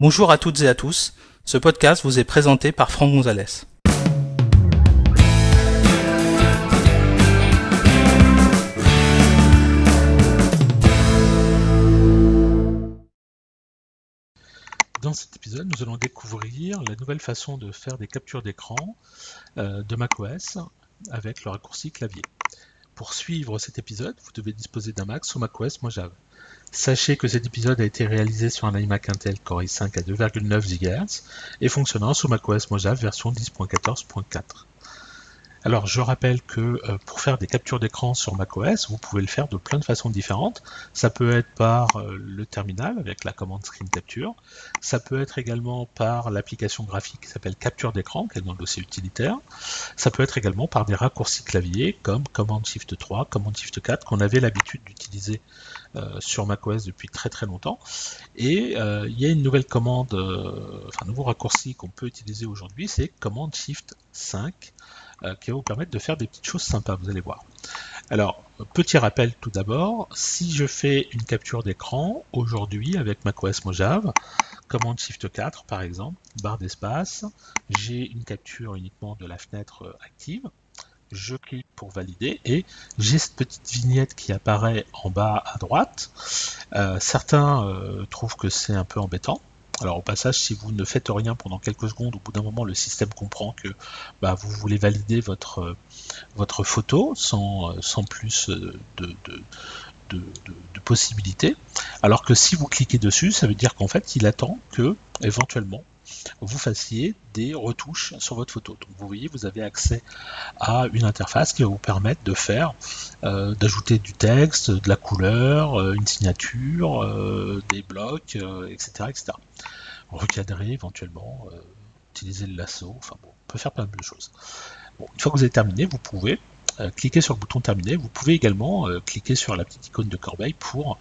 Bonjour à toutes et à tous, ce podcast vous est présenté par Franck Gonzalez. Dans cet épisode, nous allons découvrir la nouvelle façon de faire des captures d'écran euh, de macOS avec le raccourci clavier. Pour suivre cet épisode, vous devez disposer d'un Mac sous macOS Mojave. Sachez que cet épisode a été réalisé sur un iMac Intel Core i5 à 2,9 GHz et fonctionnant sous macOS Mojave version 10.14.4. Alors je rappelle que euh, pour faire des captures d'écran sur macOS, vous pouvez le faire de plein de façons différentes. Ça peut être par euh, le terminal avec la commande Screen Capture. Ça peut être également par l'application graphique qui s'appelle Capture d'écran, qui est dans le dossier utilitaire. Ça peut être également par des raccourcis clavier comme Command Shift 3, Command Shift 4 qu'on avait l'habitude d'utiliser euh, sur macOS depuis très très longtemps. Et il y a une nouvelle commande, enfin un nouveau raccourci qu'on peut utiliser aujourd'hui, c'est Command Shift 5 euh, qui va vous permettre de faire des petites choses sympas, vous allez voir. Alors, petit rappel tout d'abord, si je fais une capture d'écran aujourd'hui avec macOS Mojave, commande Shift 4 par exemple, barre d'espace, j'ai une capture uniquement de la fenêtre euh, active, je clique pour valider et j'ai cette petite vignette qui apparaît en bas à droite. Euh, certains trouvent que c'est un peu embêtant. Alors au passage, si vous ne faites rien pendant quelques secondes, au bout d'un moment, le système comprend que bah, vous voulez valider votre, euh, votre photo sans, euh, sans plus euh, de, de, de, possibilités. Alors que si vous cliquez dessus, ça veut dire qu'en fait, il attend que, éventuellement, vous fassiez des retouches sur votre photo. Donc vous voyez, vous avez accès à une interface qui va vous permettre de faire, euh, d'ajouter du texte, de la couleur, euh, une signature, euh, des blocs, etc., etc. Recadrer éventuellement, utiliser le lasso, enfin bon, on peut faire plein de choses. une fois que vous avez terminé, vous pouvez cliquer sur le bouton terminer. Vous pouvez également cliquer sur la petite icône de corbeille pour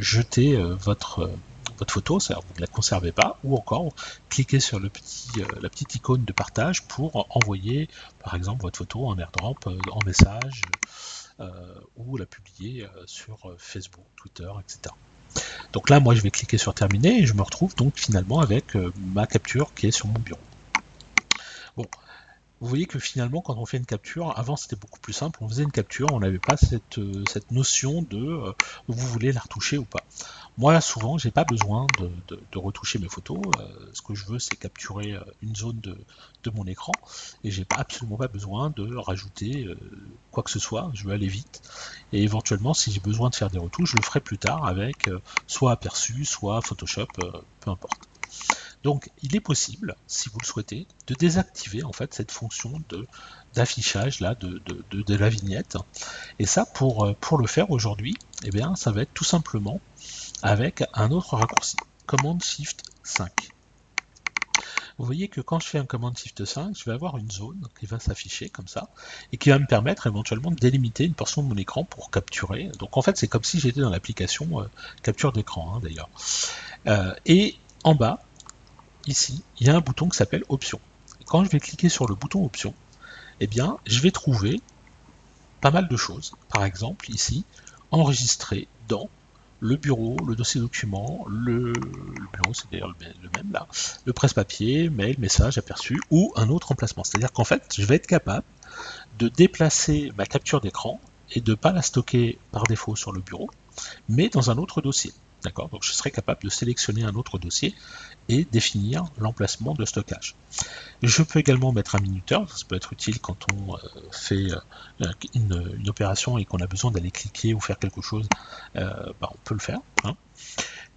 jeter votre votre photo, c'est-à-dire vous ne la conservez pas, ou encore cliquez sur le petit, euh, la petite icône de partage pour envoyer par exemple votre photo en airdrop, euh, en message, euh, ou la publier sur Facebook, Twitter, etc. Donc là, moi, je vais cliquer sur terminer et je me retrouve donc finalement avec ma capture qui est sur mon bureau. Bon, vous voyez que finalement, quand on fait une capture, avant c'était beaucoup plus simple, on faisait une capture, on n'avait pas cette, cette, notion de vous voulez la retoucher ou pas. Moi, souvent, j'ai pas besoin de, retoucher mes photos. Euh, ce que je veux, c'est capturer euh, une zone de, mon écran et j'ai pas absolument pas besoin de rajouter euh, quoi que ce soit. Je veux aller vite et éventuellement, si j'ai besoin de faire des retouches, je le ferai plus tard avec soit Aperçu, soit Photoshop, peu importe. Donc, il est possible, si vous le souhaitez, de désactiver en fait cette fonction d'affichage de, la vignette. Et ça, pour, pour le faire aujourd'hui, eh bien, ça va être tout simplement avec un autre raccourci, Command Shift 5. Vous voyez que quand je fais un Command Shift 5, je vais avoir une zone qui va s'afficher comme ça, et qui va me permettre éventuellement de délimiter une portion de mon écran pour capturer. Donc en fait, c'est comme si j'étais dans l'application euh, capture d'écran hein, d'ailleurs. Euh, et en bas, ici, il y a un bouton qui s'appelle Options. Quand je vais cliquer sur le bouton Options, eh bien, je vais trouver pas mal de choses. Par exemple, ici, enregistrer dans le bureau, le dossier document, le, bureau, c'est d'ailleurs le, même là, le presse-papier, mail, message, aperçu, ou un autre emplacement. C'est-à-dire qu'en fait, je vais être capable de déplacer ma capture d'écran et de ne pas la stocker par défaut sur le bureau, mais dans un autre dossier. D'accord Donc je serai capable de sélectionner un autre dossier et définir l'emplacement de stockage. Je peux également mettre un minuteur, ça peut être utile quand on euh, fait euh, une, opération et qu'on a besoin d'aller cliquer ou faire quelque chose, euh, bah, on peut le faire. Hein.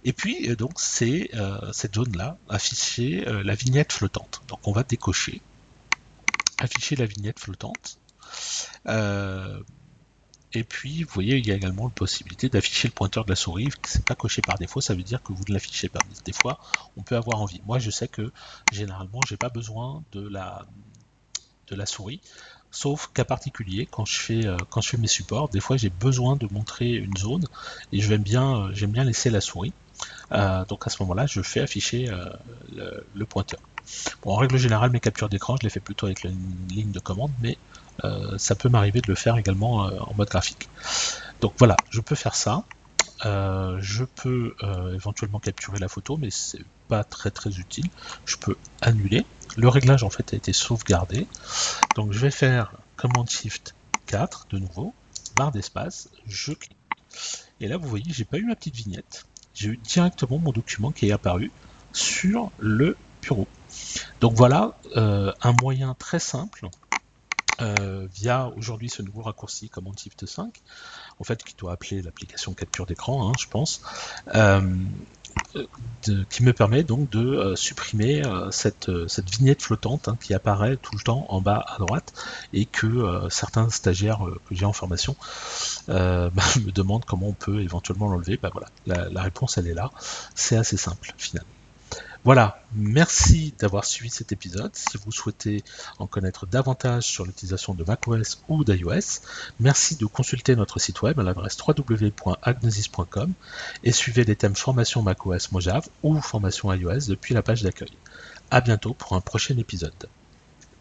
Et puis donc c'est cette zone-là, afficher la vignette flottante. Donc on va décocher, afficher la vignette flottante. Et puis, vous voyez, il y a également la possibilité d'afficher le pointeur de la souris. C'est pas coché par défaut, ça veut dire que vous ne l'affichez pas. Des fois, on peut avoir envie. Moi, je sais que généralement, j'ai pas besoin de la, souris. Sauf cas particulier, quand je fais euh, quand je fais mes supports, des fois j'ai besoin de montrer une zone et bien euh, j'aime bien laisser la souris. Euh, donc à ce moment-là, je fais afficher le, pointeur. Bon, en règle générale, mes captures d'écran, je les fais plutôt avec une ligne de commande, mais euh, ça peut m'arriver de le faire également euh, en mode graphique. Donc voilà, je peux faire ça. je peux éventuellement capturer la photo, mais c'est pas très très utile. Je peux annuler. Le réglage en fait a été sauvegardé. Donc je vais faire Command Shift 4 de nouveau, barre d'espace, je clique. Et là vous voyez, j'ai pas eu ma petite vignette. J'ai eu directement mon document qui est apparu sur le bureau. Donc voilà euh, un moyen très simple euh, via aujourd'hui ce nouveau raccourci Command Shift 5, en fait qui doit appeler l'application capture d'écran, hein, je pense, euh, qui me permet donc de supprimer cette, vignette flottante hein, qui apparaît tout le temps en bas à droite et que certains stagiaires que j'ai en formation bah, me demandent comment on peut éventuellement l'enlever. Bah, voilà, la réponse elle est là. C'est assez simple finalement. Voilà, merci d'avoir suivi cet épisode. Si vous souhaitez en connaître davantage sur l'utilisation de macOS ou d'iOS, merci de consulter notre site web à l'adresse www.agnosis.com et suivez les thèmes formation macOS Mojave ou formation iOS depuis la page d'accueil. À bientôt pour un prochain épisode.